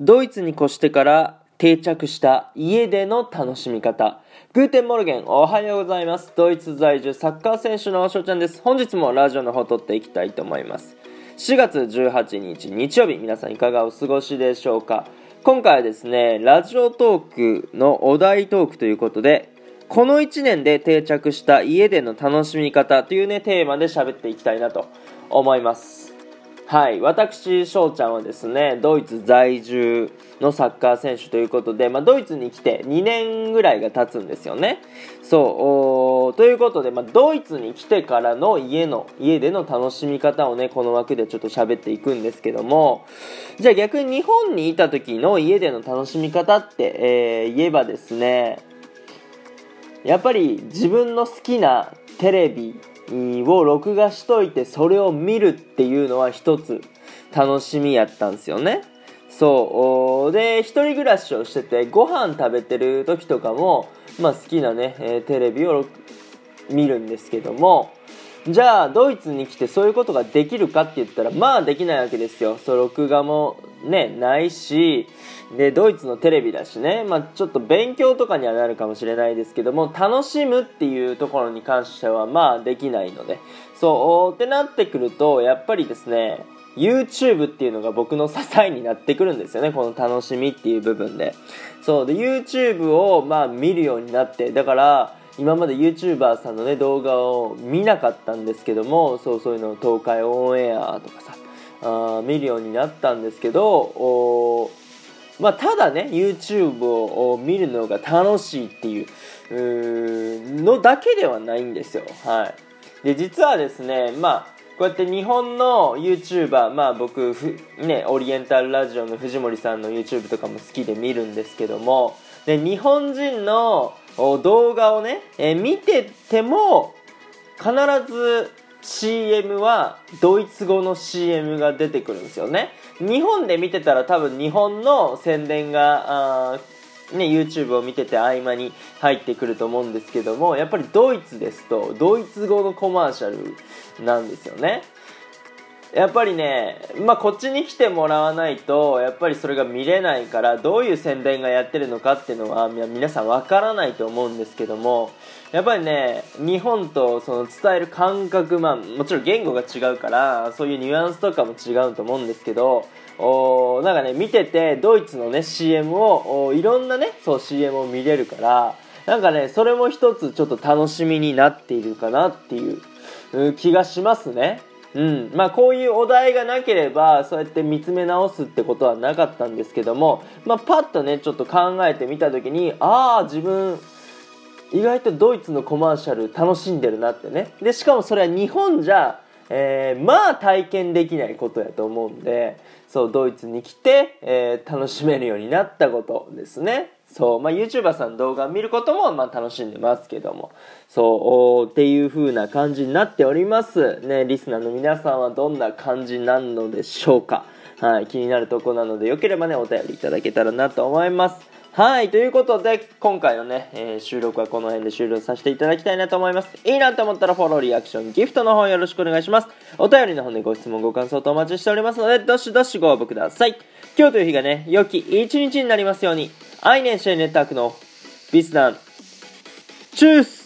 ドイツに越してから定着した家での楽しみ方。 Guten Morgen、おはようございます。ドイツ在住サッカー選手の翔ちゃんです。本日もラジオの方撮っていきたいと思います。4月18日日曜日、皆さんいかがお過ごしでしょうか今回はですね、ラジオトークのお題トークということで、この1年で定着した家での楽しみ方というね、テーマで喋っていきたいなと思います。はい、私、翔ちゃんはですね、ドイツ在住のサッカー選手ということで、まあ、ドイツに来て2年ぐらいが経つんですよね。そう、ということで、まあ、ドイツに来てからの家の、家での楽しみ方をね、この枠でちょっと喋っていくんですけども、じゃあ逆に日本にいた時の家での楽しみ方って、えー、言えばですね、やっぱり自分の好きなテレビを録画しといてそれを見るっていうのは一つ楽しみやったんですよね。そうで一人暮らしをしててご飯食べてる時とかも、まあ、好きなね、えー、テレビを見るんですけどもじゃあドイツに来てそういうことができるかって言ったらまあできないわけですよそう録画もねないしでドイツのテレビだしね、まあ、ちょっと勉強とかにはなるかもしれないですけども楽しむっていうところに関してはまあできないので。そうってなってくるとやっぱりですね YouTube っていうのが僕の支えになってくるんですよね。この楽しみっていう部分で。そうで YouTube をまあ見るようになってだから今まで YouTuber さんのね動画を見なかったんですけどもそうそういうの東海オンエアとかさあ見るようになったんですけどまあ、ただね YouTube を見るのが楽しいっていうのだけではないんですよ。はい、で実はですねまあこうやって日本の YouTuber まあ僕ねオリエンタルラジオの藤森さんの YouTube とかも好きで見るんですけどもで日本人の動画をね、えー、見てても必ず CM はドイツ語の CM が出てくるんですよね。日本で見てたら多分日本の宣伝がね、YouTube を見てて合間に入ってくると思うんですけどもやっぱりドイツですとドイツ語のコマーシャルなんですよね。やっぱりね、まあ、こっちに来てもらわないとやっぱりそれが見れないからどういう宣伝がやってるのかっていうのは皆さんわからないと思うんですけどもやっぱりね日本とその伝える感覚、まあ、もちろん言語が違うからそういうニュアンスとかも違うと思うんですけどおなんかね見ててドイツのね CM をいろんなねそう CM を見れるからなんかねそれも一つちょっと楽しみになっているかなっていう気がしますね。うん。まあ、こういうお題がなければそうやって見つめ直すってことはなかったんですけども、まあ、パッとねちょっと考えてみた時にああ自分意外とドイツのコマーシャル楽しんでるなってね。でしかもそれは日本じゃ、えー、まあ体験できないことやと思うんでそうドイツに来て、えー、楽しめるようになったことですねそう、まあ、YouTuber さん動画見ることも、まあ、楽しんでますけども。そう、っていう風な感じになっております。ね、リスナーの皆さんはどんな感じなのでしょうか。はい、気になるとこなので、よければね、お便りいただけたらなと思います。はい、ということで、今回のね、えー、収録はこの辺で終了させていただきたいなと思います。いいなと思ったらフォロー、リアクション、ギフトの方よろしくお願いします。お便りの方でご質問、ご感想とお待ちしておりますので、どしどしご応募ください。今日という日がね、良き一日になりますように、アイネンシェイネットワークのビスダン、チュース